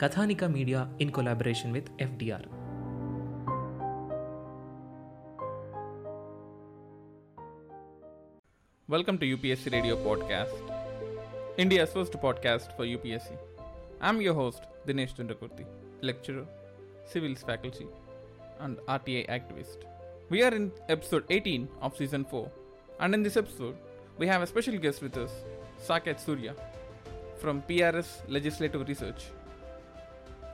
Kathanika Media in collaboration with FDR. Welcome to UPSC Radio Podcast, India's first podcast for UPSC. I'm your host, Dinesh Chandrakurti, lecturer, civils faculty, and RTI activist. We are in episode 18 of season 4, and in this episode, we have a special guest with us, Saket Surya, from PRS Legislative Research.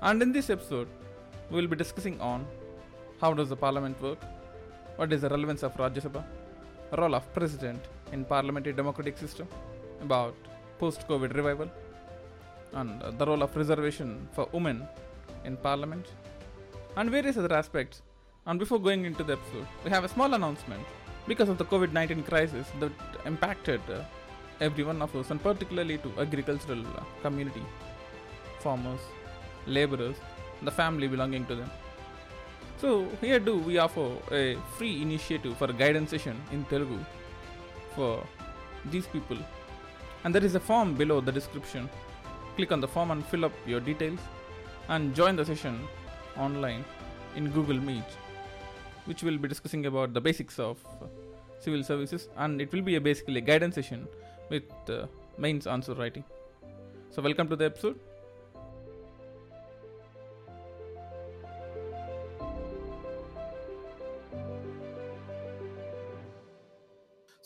And in this episode, we will be discussing on how does the parliament work, what is the relevance of Rajya Sabha, role of president in parliamentary democratic system, about post-COVID revival, and the role of reservation for women in parliament, and various other aspects. And before going into the episode, we have a small announcement. Because of the COVID-19 crisis that impacted uh, every one of us, and particularly to agricultural uh, community, farmers, laborers, the family belonging to them. So here do we offer a free initiative for a guidance session in Telugu for these people. And there is a form below the description. Click on the form and fill up your details and join the session online in Google Meet, which will be discussing about the basics of civil services and it will be a basically a guidance session with uh, mains answer writing. So welcome to the episode.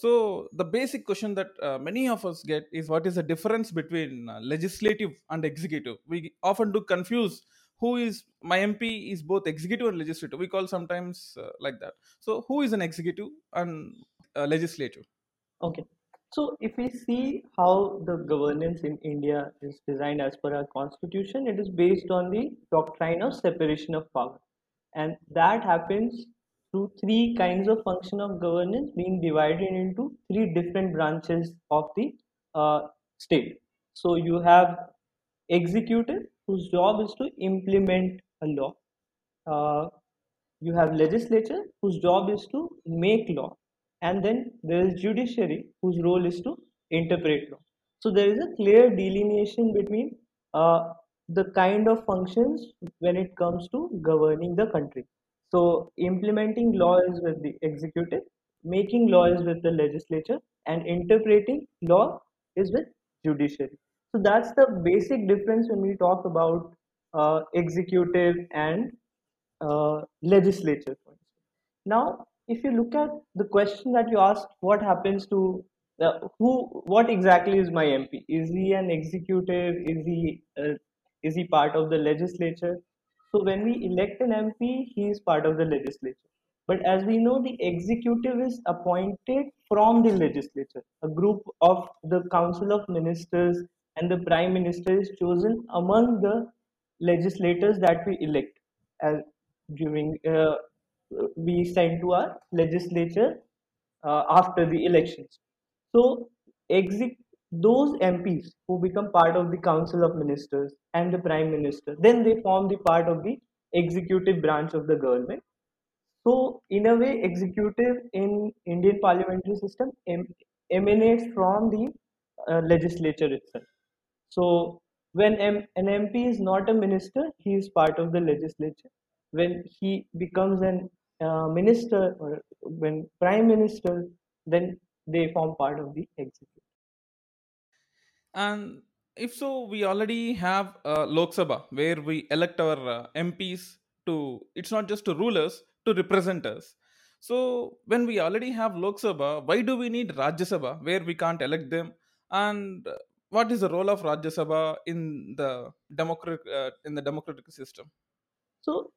So the basic question that uh, many of us get is what is the difference between uh, legislative and executive? We often do confuse who is my MP is both executive and legislative. We call sometimes uh, like that. So who is an executive and legislative? Okay. So if we see how the governance in India is designed as per our constitution, it is based on the doctrine of separation of power. And that happens through three kinds of function of governance being divided into three different branches of the uh, state. So you have executive whose job is to implement a law. Uh, you have legislature whose job is to make law and then there is judiciary whose role is to interpret law so there is a clear delineation between uh, the kind of functions when it comes to governing the country so implementing law is with the executive making law is with the legislature and interpreting law is with judiciary. So that's the basic difference when we talk about uh, executive and uh, legislature now if you look at the question that you asked what happens to uh, who what exactly is my mp is he an executive? Is he uh, is he part of the legislature so when we elect an mp he is part of the legislature. But as we know the executive is appointed from the legislature. A group of the council of ministers and the prime minister is chosen among the legislators that we elect. As during uh, we send to our legislature uh, after the elections. So, exec- those MPs who become part of the Council of Ministers and the Prime Minister, then they form the part of the executive branch of the government. So, in a way, executive in Indian parliamentary system em- emanates from the uh, legislature itself. So, when M- an MP is not a minister, he is part of the legislature. When he becomes an uh, minister or when prime minister, then they form part of the executive. And if so, we already have uh, Lok Sabha where we elect our uh, MPs to it's not just to rule us to represent us so when we already have lok sabha why do we need rajya sabha where we can't elect them? And uh, what is the role of rajya sabha in the democratic uh, in the democratic system? So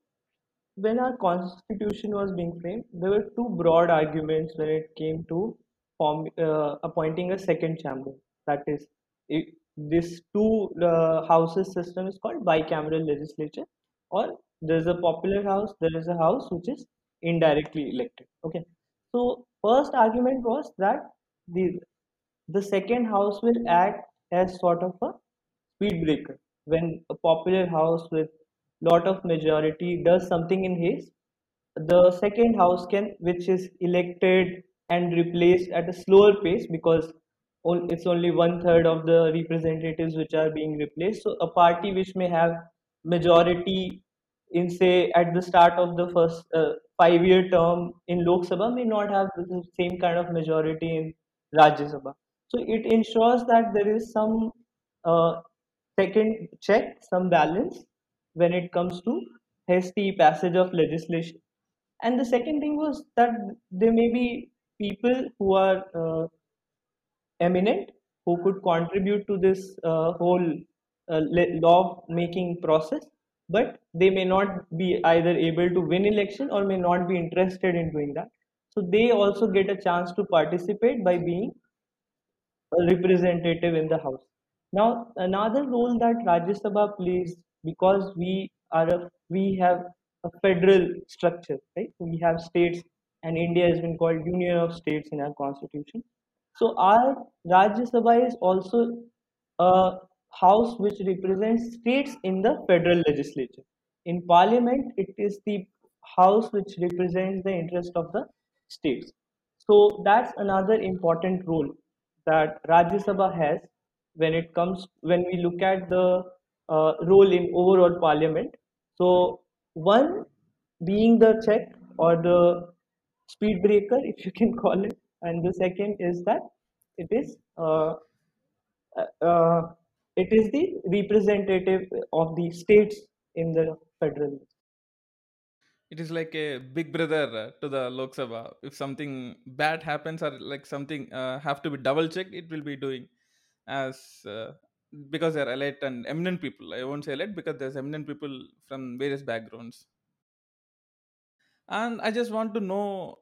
when our constitution was being framed, there were two broad arguments when it came to form, uh, appointing a second chamber. That is, this two uh, houses system is called bicameral legislature, or there is a popular house, there is a house which is indirectly elected. Okay, so first argument was that the the second house will act as sort of a speed breaker when a popular house with lot of majority does something in haste the second house can which is elected and replaced at a slower pace because it's only one third of the representatives which are being replaced. So a party which may have majority in say at the start of the first uh, five year term in lok sabha may not have the same kind of majority in rajya sabha. So it ensures that there is some uh, second check some balance when it comes to hasty passage of legislation. And the second thing was that there may be people who are uh, eminent who could contribute to this uh, whole uh, law making process but they may not be either able to win election or may not be interested in doing that. So they also get a chance to participate by being a representative in the house. Now another role that rajya sabha plays because we are a we have a federal structure right? We have states and india has been called union of states in our constitution so our Rajya Sabha is also a house which represents states in the federal legislature. In parliament, it is the house which represents the interest of the states. So that's another important role that Rajya Sabha has when it comes when we look at the uh, role in overall parliament. So one being the check or the speed breaker, if you can call it, and the second is that it is uh, uh, uh, it is the representative of the states in the federal. it is like a big brother uh, to the lok sabha. If something bad happens or like something uh, have to be double checked it will be doing as uh, because they're elite and eminent people. I won't say elite because there's eminent people from various backgrounds. And i just want to know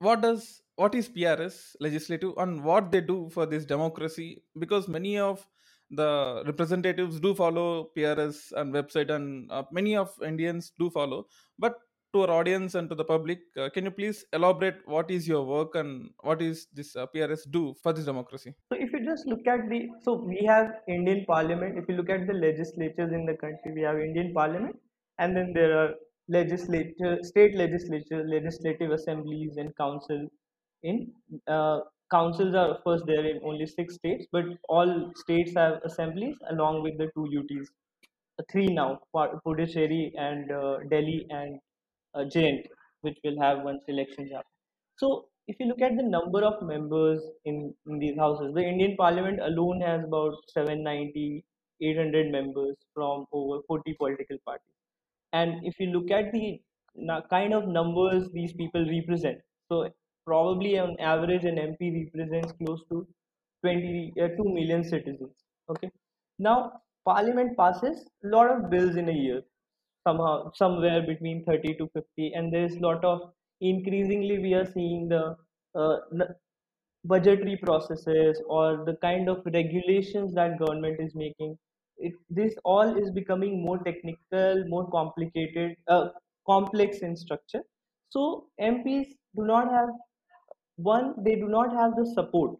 what does what is prs legislative and what they do for this democracy? Because many of the representatives do follow prs and website and uh, many of indians do follow. But to our audience and to the public uh, can you please elaborate what is your work and what is this uh, prs do for this democracy? So if you just look at the so we have Indian Parliament. If you look at the legislatures in the country, we have Indian Parliament, and then there are legislature, state legislature, legislative assemblies, and council. In uh, councils are of course there in only six states, but all states have assemblies along with the two UTs. Uh, three now, Puducherry and uh, Delhi and uh, JNK, which will have once elections happen. So if you look at the number of members in, in these houses, the Indian Parliament alone has about 790, 800 members from over 40 political parties. And if you look at the kind of numbers these people represent, so probably on average an MP represents close to 20, uh, 2 million citizens. Okay. Now, Parliament passes a lot of bills in a year somehow somewhere between 30 to 50 and there's a lot of increasingly we are seeing the uh, budgetary processes or the kind of regulations that government is making it, this all is becoming more technical more complicated uh, complex in structure so mps do not have one they do not have the support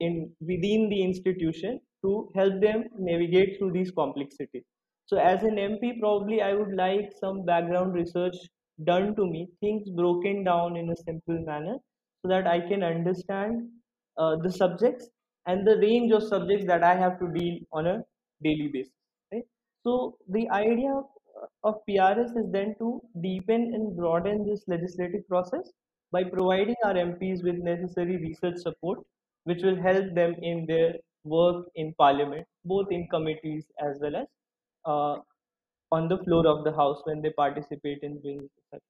in within the institution to help them navigate through these complexities. So as an MP, probably I would like some background research done to me, things broken down in a simple manner, so that I can understand uh, the subjects and the range of subjects that I have to deal on a daily basis. Right? So the idea of, of PRS is then to deepen and broaden this legislative process by providing our MPs with necessary research support which will help them in their work in parliament, both in committees as well as uh, on the floor of the house when they participate in bills, etc.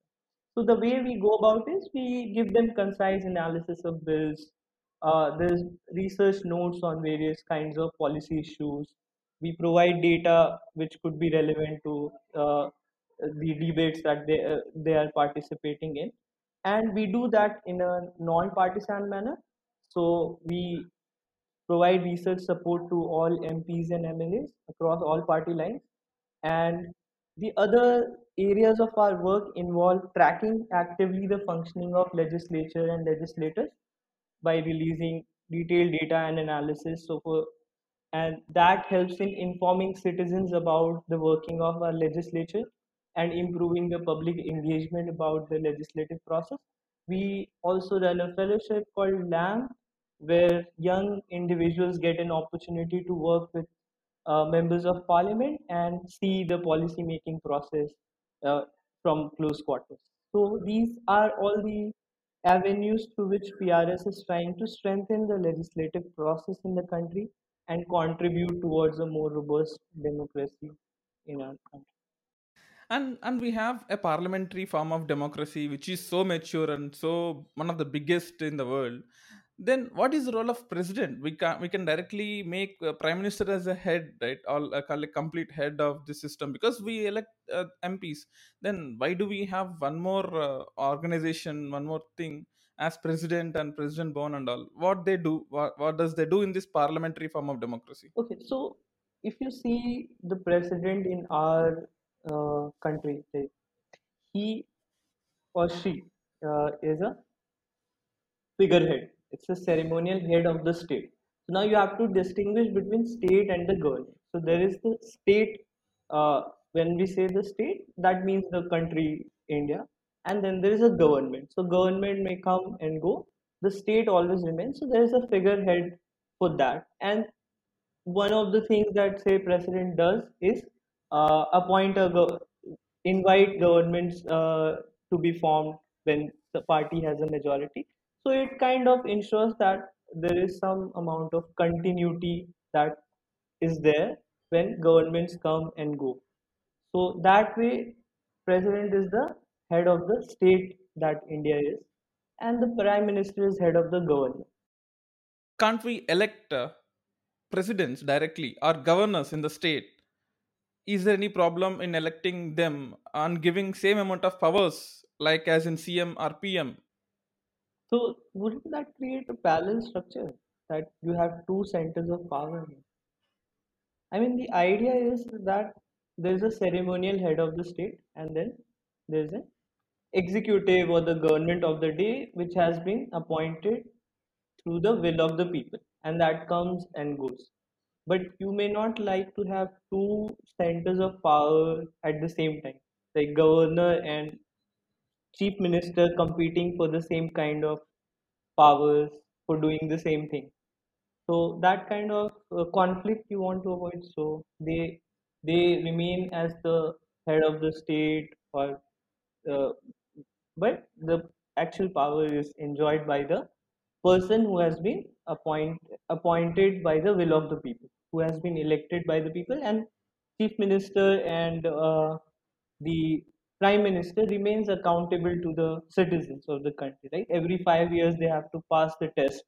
So the way we go about is we give them concise analysis of bills. Uh, there's research notes on various kinds of policy issues. We provide data which could be relevant to uh, the debates that they uh, they are participating in, and we do that in a non-partisan manner. So we provide research support to all MPs and MLAs across all party lines. And the other areas of our work involve tracking actively the functioning of legislature and legislators by releasing detailed data and analysis. So for and that helps in informing citizens about the working of our legislature and improving the public engagement about the legislative process. We also run a fellowship called LAMP, where young individuals get an opportunity to work with uh, members of parliament and see the policy making process uh, from close quarters. So these are all the avenues through which PRS is trying to strengthen the legislative process in the country and contribute towards a more robust democracy in our country. and and we have a parliamentary form of democracy which is so mature and so one of the biggest in the world. Then what is the role of president? We can we can directly make uh, prime minister as a head right? All uh, it complete head of the system because we elect uh, mps then why do we have one more uh, organization one more thing as president and president born and all what they do what, what does they do in this parliamentary form of democracy Okay, so if you see the president in our uh, country, he or she uh, is a figurehead. It's a ceremonial head of the state. So now you have to distinguish between state and the government. So there is the state. Uh, when we say the state, that means the country India, and then there is a government. So government may come and go. The state always remains. So there is a figurehead for that, and one of the things that say president does is uh, appoint a go- invite governments uh, to be formed when the party has a majority so it kind of ensures that there is some amount of continuity that is there when governments come and go so that way president is the head of the state that india is and the prime minister is head of the government can't we elect uh, presidents directly or governors in the state? Is there any problem in electing them and giving same amount of powers like as in cm or pm So wouldn't that create a balanced structure that you have two centers of power? I mean, the idea is that there's a ceremonial head of the state, and then there's an executive or the government of the day, which has been appointed through the will of the people, and that comes and goes. But you may not like to have two centers of power at the same time, like governor and chief minister competing for the same kind of powers for doing the same thing so that kind of uh, conflict you want to avoid so they they remain as the head of the state or uh, but the actual power is enjoyed by the person who has been appoint, appointed by the will of the people who has been elected by the people and chief minister and uh, the prime minister remains accountable to the citizens of the country right? Every 5 years they have to pass the test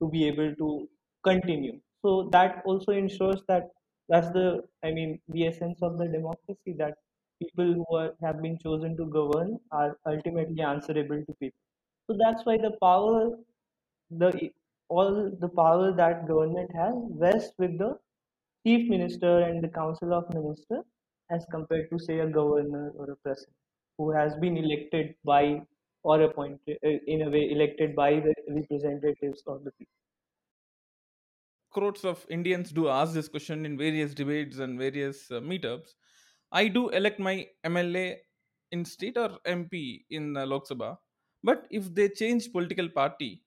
to be able to continue. So that also ensures that that's the i mean the essence of the democracy that people who are, have been chosen to govern are ultimately answerable to people. So that's why the power the all the power that government has rests with the chief minister and the council of minister as compared to say a governor or a president who has been elected by or appointed uh, in a way elected by the representatives of the people. Crores of indians do ask this question in various debates and various uh, meetups i do elect my mla in state or mp in uh, lok sabha. But if they change political party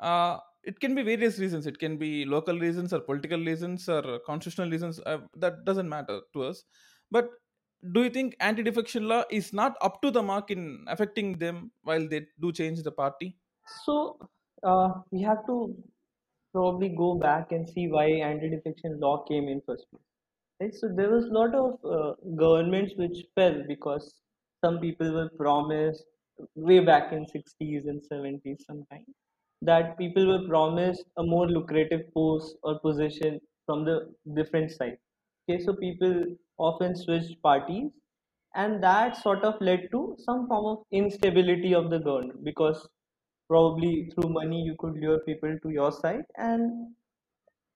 uh, it can be various reasons. It can be local reasons or political reasons or constitutional reasons uh, that doesn't matter to us. But do you think anti-defection law is not up to the mark in affecting them while they do change the party? So uh, we have to probably go back and see why anti-defection law came in first place Right? So there was a lot of uh, governments which fell because some people were promised way back in 60s and 70s sometime that people were promised a more lucrative post or position from the different side. Okay, so people often switched parties and that sort of led to some form of instability of the government because probably through money you could lure people to your side and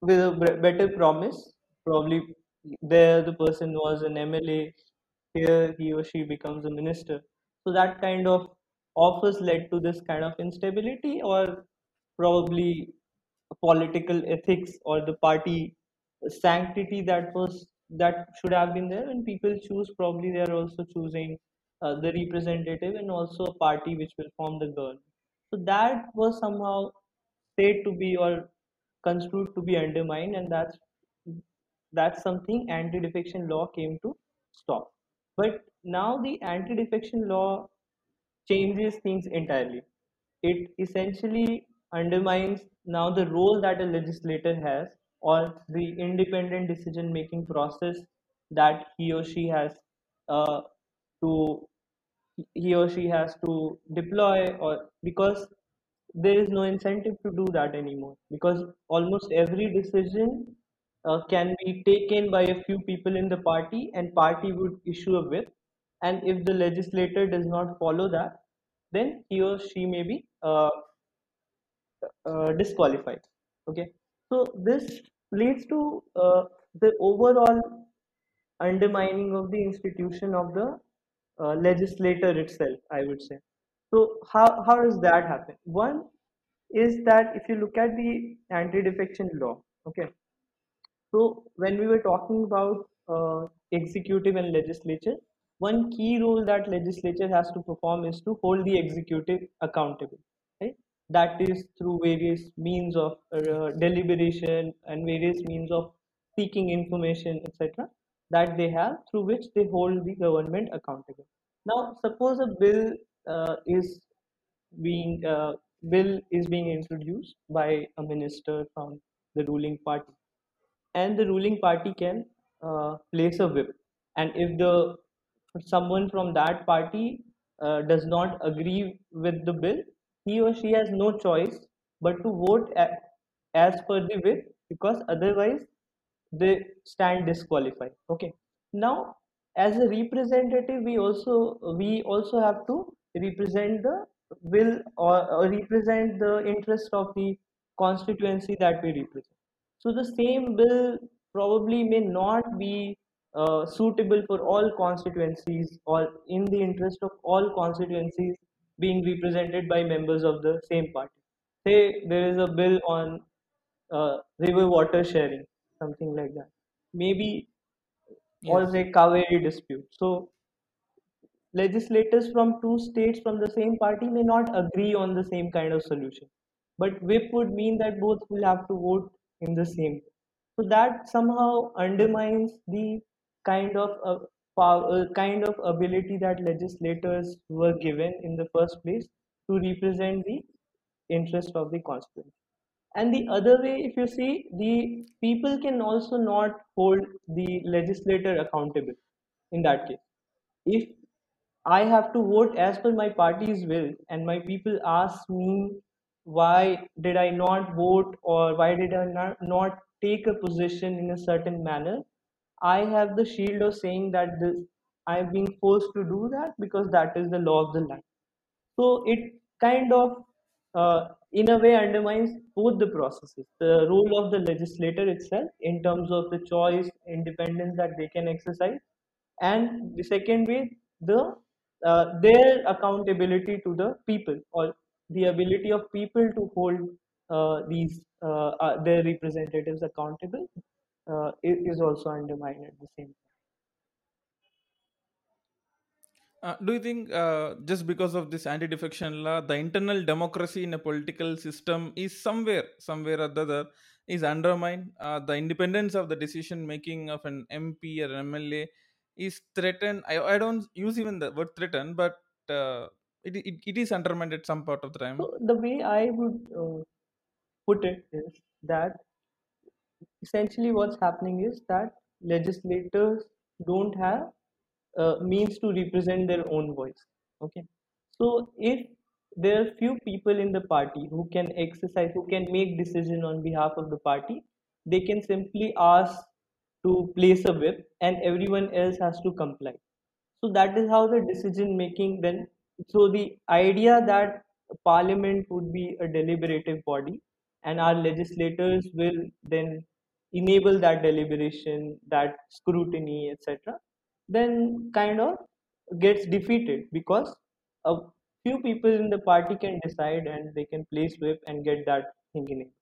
with a better promise. Probably there the person was an MLA, here he or she becomes a minister. So that kind of offers led to this kind of instability, or probably political ethics or the party sanctity that was that should have been there. When people choose, probably they are also choosing uh, the representative and also a party which will form the government. So that was somehow said to be or construed to be undermined, and that's that's something anti-defection law came to stop. But now the anti-defection law changes things entirely. It essentially undermines now the role that a legislator has or the independent decision making process that he or she has uh, to he or she has to deploy or because there is no incentive to do that anymore because almost every decision uh, can be taken by a few people in the party and party would issue a whip. And if the legislator does not follow that then he or she may be uh, uh, disqualified. Okay? So this leads to uh, the overall undermining of the institution of the uh, legislator itself i would say. So how, how does that happen? One is that if you look at the anti-defection law okay so when we were talking about uh, executive and legislature, one key role that legislature has to perform is to hold the executive accountable. Right? That is through various means of uh, deliberation and various means of seeking information, etc. That they have through which they hold the government accountable. Now, suppose a bill uh, is being uh, bill is being introduced by a minister from the ruling party and the ruling party can uh, place a whip. And if the someone from that party uh, does not agree with the bill he or she has no choice but to vote as per the whip because otherwise they stand disqualified. Okay. Now as a representative we also we also have to represent the will or, or represent the interest of the constituency that we represent so the same bill probably may not be uh, suitable for all constituencies or in the interest of all constituencies being represented by members of the same party. Say there is a bill on uh, river water sharing, something like that. Maybe or Yes. say Kaveri dispute. So legislators from two states from the same party may not agree on the same kind of solution. But whip would mean that both will have to vote in the same. So that somehow undermines the kind of uh, power, uh, kind of ability that legislators were given in the first place to represent the interest of the constituency. And the other way, if you see, the people can also not hold the legislator accountable in that case. If I have to vote as per my party's will, and my people ask me why did I not vote or why did I not, not take a position in a certain manner, I have the shield of saying that this I'm being forced to do that because that is the law of the land. So it kind of, uh, in a way, undermines both the processes. The role of the legislator itself, in terms of the choice, independence that they can exercise, and the second way, the uh, their accountability to the people or the ability of people to hold uh, these uh, uh, their representatives accountable uh, is, also undermined at the same Uh, do you think uh, just because of this anti-defection law, the internal democracy in a political system is somewhere, somewhere or the other, is undermined? The independence of the decision making of an MP or MLA is threatened. I, I don't use even the word threatened, but it, it, it is undermined at some part of the time. So the way I would uh, put it is that essentially what's happening is that legislators don't have uh, means to represent their own voice. Okay, so if there are few people in the party who can exercise, who can make decision on behalf of the party, they can simply ask to place a whip, and everyone else has to comply. So that is how the decision making then. So the idea that parliament would be a deliberative body and our legislators will then enable that deliberation, that scrutiny, etc., then kind of gets defeated because a few people in the party can decide and they can place whip and get that thing in it.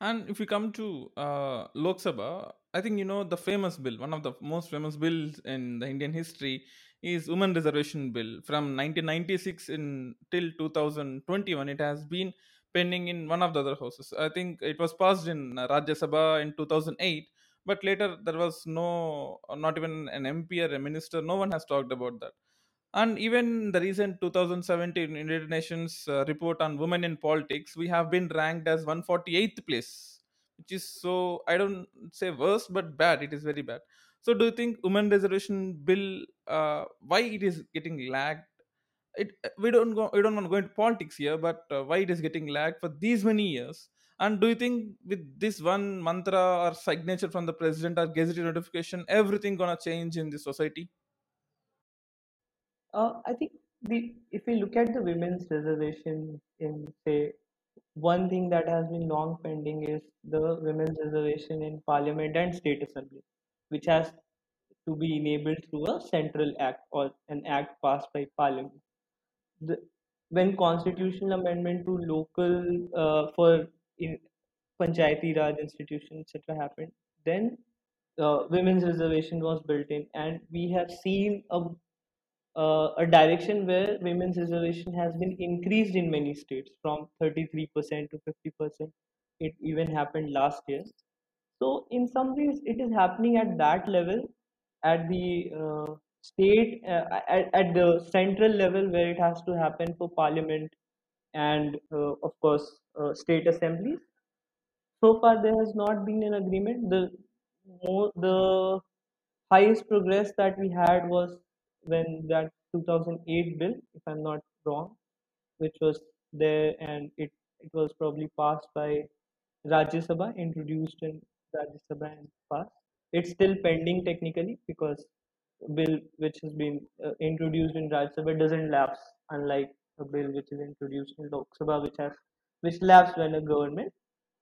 And if we come to uh, Lok Sabha, I think you know the famous bill, one of the most famous bills in the Indian history is Women Reservation Bill from 1996 in till 2021. It has been pending in one of the other houses. I think it was passed in Rajya Sabha in 2008, but later there was no, not even an MP or a minister. No one has talked about that. And even the recent 2017 United Nations uh, report on women in politics, we have been ranked as 148th place, which is so, I don't say worst, but bad. It is very bad. So, do you think women reservation bill, uh, why it is getting lagged? It we don't go, we don't want to go into politics here, but uh, why it is getting lagged for these many years? And do you think with this one mantra or signature from the president or gazetted notification, everything gonna change in the society? Uh, I think the if we look at the women's reservation in say one thing that has been long pending is the women's reservation in parliament and state assembly, which has to be enabled through a central act or an act passed by parliament. The, when constitutional amendment to local uh, for in Panchayati Raj institution etc. happened, then uh, women's reservation was built in, and we have seen a uh, a direction where women's reservation has been increased in many states from 33% to 50%. It even happened last year. So, in some ways, it is happening at that level, at the uh, state, uh, at, at the central level where it has to happen for parliament and, uh, of course, uh, state assemblies. So far, there has not been an agreement. The more the highest progress that we had was when that 2008 bill, if I'm not wrong, which was there and it, it was probably passed by Rajya Sabha, introduced in Rajya Sabha and passed. It's still pending technically because bill which has been uh, introduced in Rajya Sabha doesn't lapse, unlike a bill which is introduced in Lok Sabha, which has which lapse when a government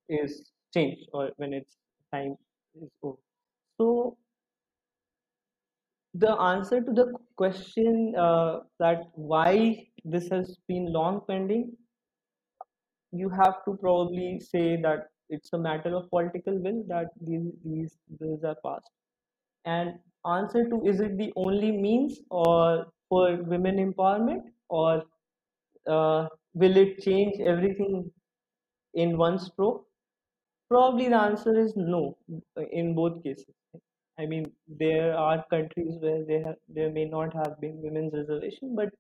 is changed or when its time is over. So the answer to the question uh, that why this has been long pending, you have to probably say that it's a matter of political will that these, these bills are passed. And answer to is it the only means or for women empowerment or uh, will it change everything in one stroke? Probably the answer is no in both cases. I mean, there are countries where they have there may not have been women's reservation, but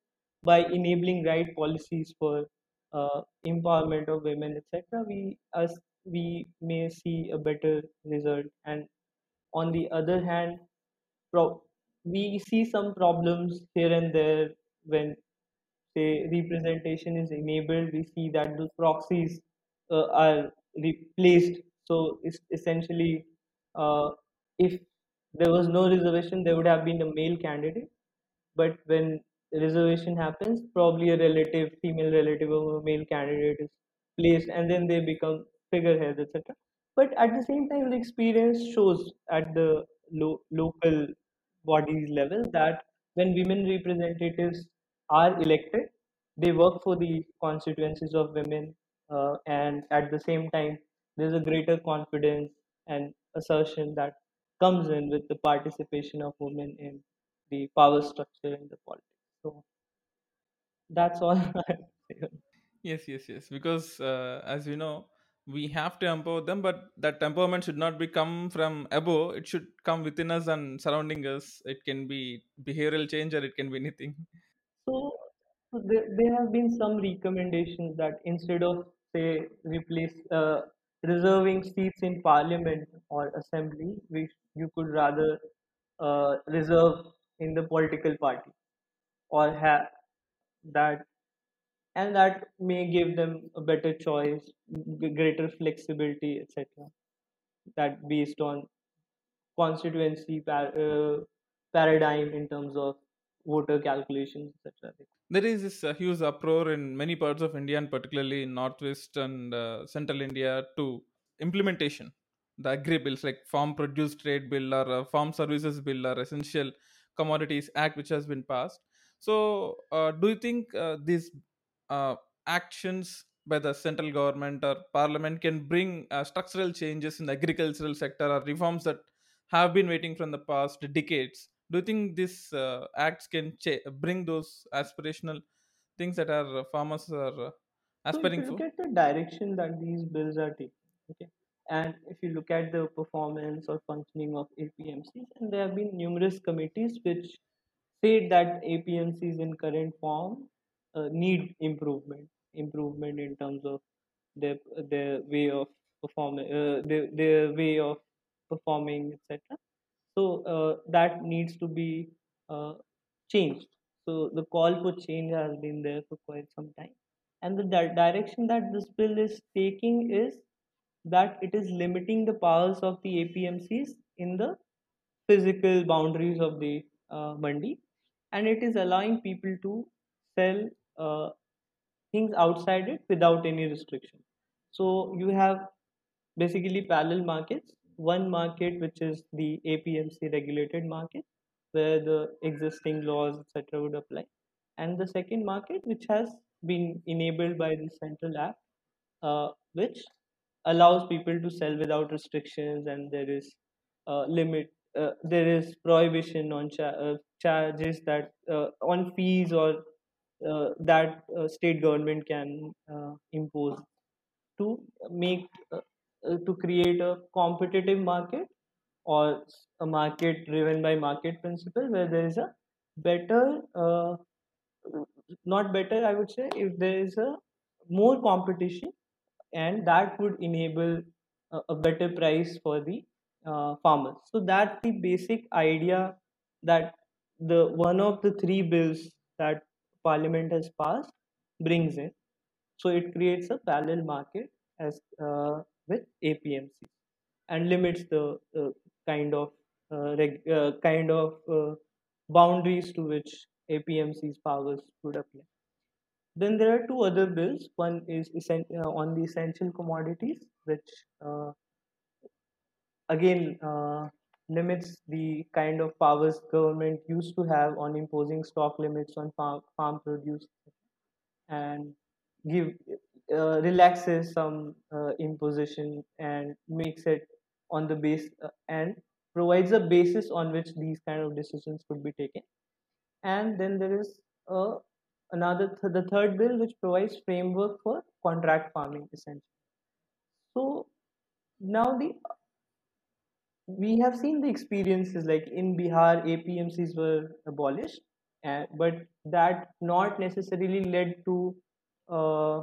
by enabling right policies for uh, empowerment of women, etc., we us we may see a better result. And on the other hand, pro- we see some problems here and there when say representation is enabled. We see that the proxies uh, are replaced. So it's essentially uh, if there was no reservation, there would have been a male candidate. But when reservation happens, probably a relative, female relative of a male candidate is placed, and then they become figureheads, etc. But at the same time, the experience shows at the lo- local bodies level that when women representatives are elected, they work for the constituencies of women, uh, and at the same time, there's a greater confidence and assertion that comes in with the participation of women in the power structure in the politics. So that's all. Yes, yes, yes. Because uh, as you know, we have to empower them, but that empowerment should not be come from above. It should come within us and surrounding us. It can be behavioral change or it can be anything. so there, there have been some recommendations that instead of say replace uh, reserving seats in parliament or assembly, which you could rather uh, reserve in the political party or have that and that may give them a better choice greater flexibility etc that based on constituency par- uh, paradigm in terms of voter calculations etc There is this uh, huge uproar in many parts of India, and particularly in northwest and uh, central India, to implementation. The agri bills like Farm Produce Trade Bill or uh, Farm Services Bill or Essential Commodities Act, which has been passed. So, uh, do you think uh, these uh, actions by the central government or parliament can bring structural changes in the agricultural sector or reforms that have been waiting from the past decades? Do you think these uh, acts can bring those aspirational things that our farmers are uh, So if aspiring you look for? at the direction that these bills are taking, okay, and if you look at the performance or functioning of APMCs, and there have been numerous committees which state that APMCs in current form uh, need improvement, improvement in terms of their their way of performing, uh, their, their way of performing, etc. So uh, that needs to be uh, changed. So the call for change has been there for quite some time and the di- direction that this bill is taking is that it is limiting the powers of the APMCs in the physical boundaries of the uh, mandi, and it is allowing people to sell uh, things outside it without any restriction. So you have basically parallel markets. One market which is the APMC regulated market, where the existing laws etc. would apply, and the second market which has been enabled by the central app, uh, which allows people to sell without restrictions, and there is uh, limit. Uh, there is prohibition on cha- uh, charges that uh, on fees or uh, that state government can impose to make to create a competitive market or a market driven by market principle where there is a better uh, not better i would say if there is a more competition and that would enable a, a better price for the uh, farmers. So that's the basic idea that the one of the three bills that parliament has passed brings in. So it creates a parallel market as uh, with APMC and limits the kind of uh, reg- uh, kind of uh, boundaries to which APMC's powers would apply. Then there are two other bills. One is on the essential commodities, which uh, again uh, limits the kind of powers government used to have on imposing stock limits on farm, farm produce and give uh, relaxes some uh, imposition and makes it on the base uh, and provides a basis on which these kind of decisions could be taken. And then there is uh, another th- the third bill which provides framework for contract farming essentially. So now the we have seen the experiences like in Bihar, APMCs were abolished, but that not necessarily led to uh,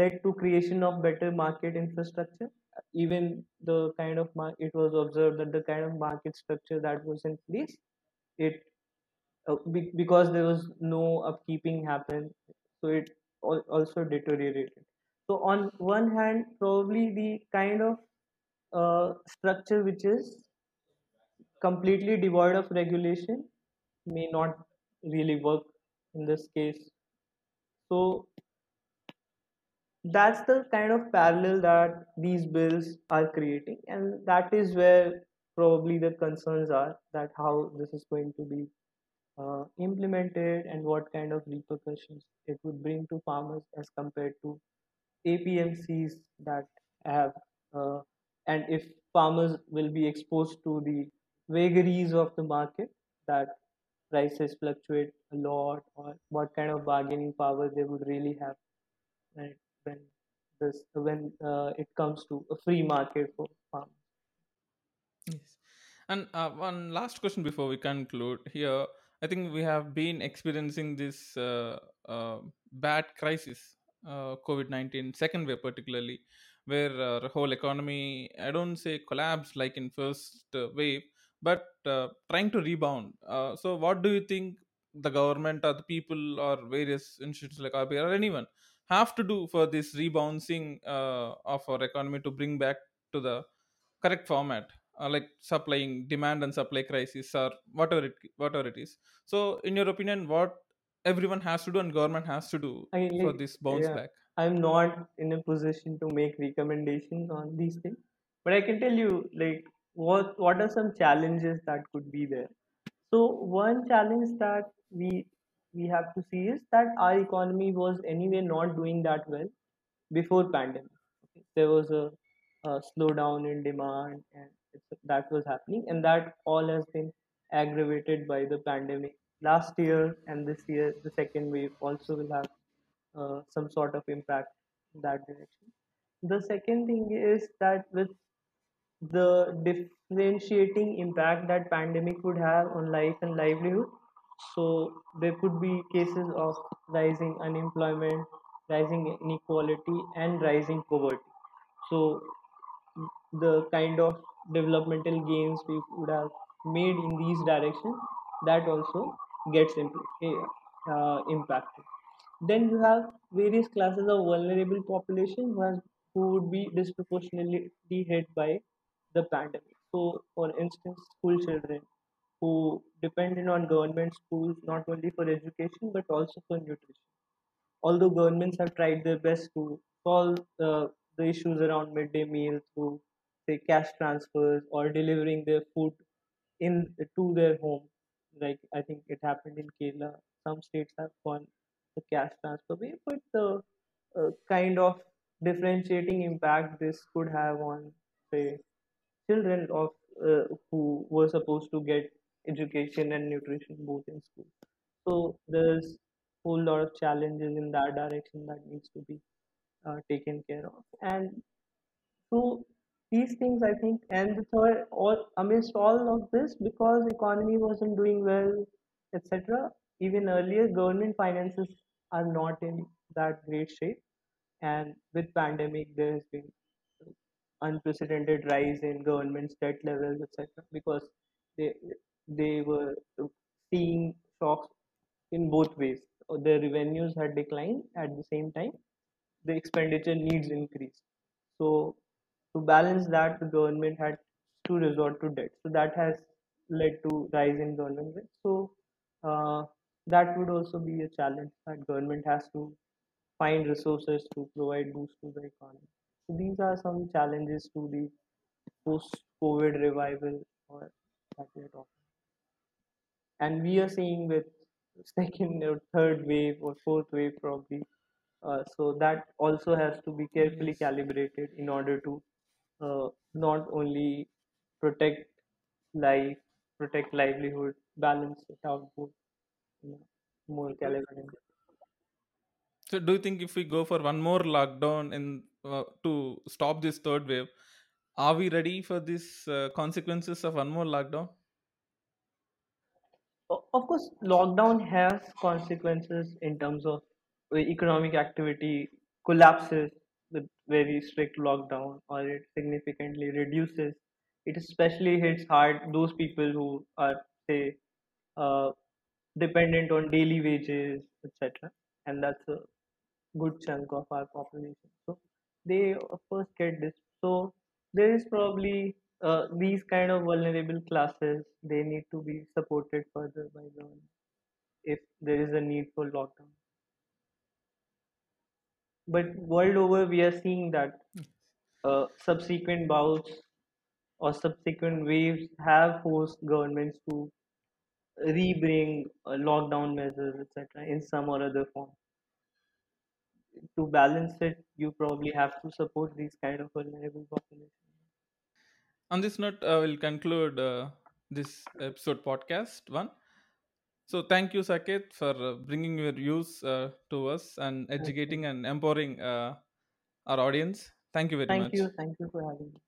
led to creation of better market infrastructure. Even the kind of mar- it was observed that the kind of market structure that was in place, it uh, be- because there was no upkeeping happen, so it al- also deteriorated. So on one hand, probably the kind of uh, structure which is completely devoid of regulation may not really work in this case. So that's the kind of parallel that these bills are creating, and that is where probably the concerns are that how this is going to be uh, implemented and what kind of repercussions it would bring to farmers as compared to APMCs that have, uh, and if farmers will be exposed to the vagaries of the market, that prices fluctuate a lot, or what kind of bargaining power they would really have when this when uh, it comes to a free market for farmers. Yes. And uh, one last question before we conclude here. I think we have been experiencing this uh, uh, bad crisis, uh, COVID 19, second wave particularly, where uh, the whole economy, I don't say collapsed like in first wave, but trying to rebound. So, what do you think the government or the people or various institutions like RBI or anyone have to do for this rebouncing uh, of our economy to bring back to the correct format, uh, like supplying demand and supply crisis or whatever it whatever it is. So, in your opinion, what everyone has to do and government has to do I for this bounce yeah, back? I'm not in a position to make recommendations on these things, but I can tell you, like, what what are some challenges that could be there. So one challenge that we we have to see is that our economy was anyway not doing that well before pandemic. There was a, a slowdown in demand, and that was happening, and that all has been aggravated by the pandemic. Last year and this year, the second wave also will have uh, some sort of impact in that direction. The second thing is that with the differentiating impact that pandemic would have on life and livelihood. So there could be cases of rising unemployment, rising inequality, and rising poverty. So the kind of developmental gains we would have made in these directions that also gets impl- eh, uh, impacted then you have various classes of vulnerable population who, has, who would be disproportionately hit by the pandemic so for instance school children who depended on government schools not only for education but also for nutrition. Although governments have tried their best to solve the, the issues around midday meal through say cash transfers or delivering their food in to their home like i think it happened in kerala. Some states have gone the cash transfer way but the uh, kind of differentiating impact this could have on say children of uh, who were supposed to get education and nutrition both in school. So there's a whole lot of challenges in that direction that needs to be uh, taken care of. And so these things i think and the third all amidst all of this because economy wasn't doing well etc even earlier government finances are not in that great shape. And with pandemic there has been unprecedented rise in government's debt levels etc because they they were seeing shocks in both ways. Uh, their revenues had declined at the same time. The expenditure needs increased. So to balance that the government had to resort to debt. So that has led to rise in government debt. So uh, that would also be a challenge that government has to find resources to provide boost to the economy. So these are some challenges to the post covid revival or that we are talking and we are seeing with second or third wave or fourth wave probably. Uh, so that also has to be carefully calibrated in order to uh, not only protect life protect livelihood balance it out in a more calibrated. So, do you think if we go for one more lockdown in uh, to stop this third wave, are we ready for these uh, consequences of one more lockdown? Of course, lockdown has consequences in terms of economic activity collapses with very strict lockdown, or it significantly reduces. It especially hits hard those people who are, say, uh, dependent on daily wages, etc. And that's a good chunk of our population. So they of course get this. So there is probably uh, these kind of vulnerable classes. They need to be supported further by government if there is a need for lockdown. But world over, we are seeing that uh, subsequent bouts or subsequent waves have forced governments to re-bring uh, lockdown measures, etc., in some or other form. To balance it, you probably have to support these kind of vulnerable populations. On this note, I will conclude uh, this episode podcast one. So, thank you, Saket, for uh, bringing your views uh, to us and educating and empowering uh, our audience. Thank you very much. Thank you. Thank you for having me.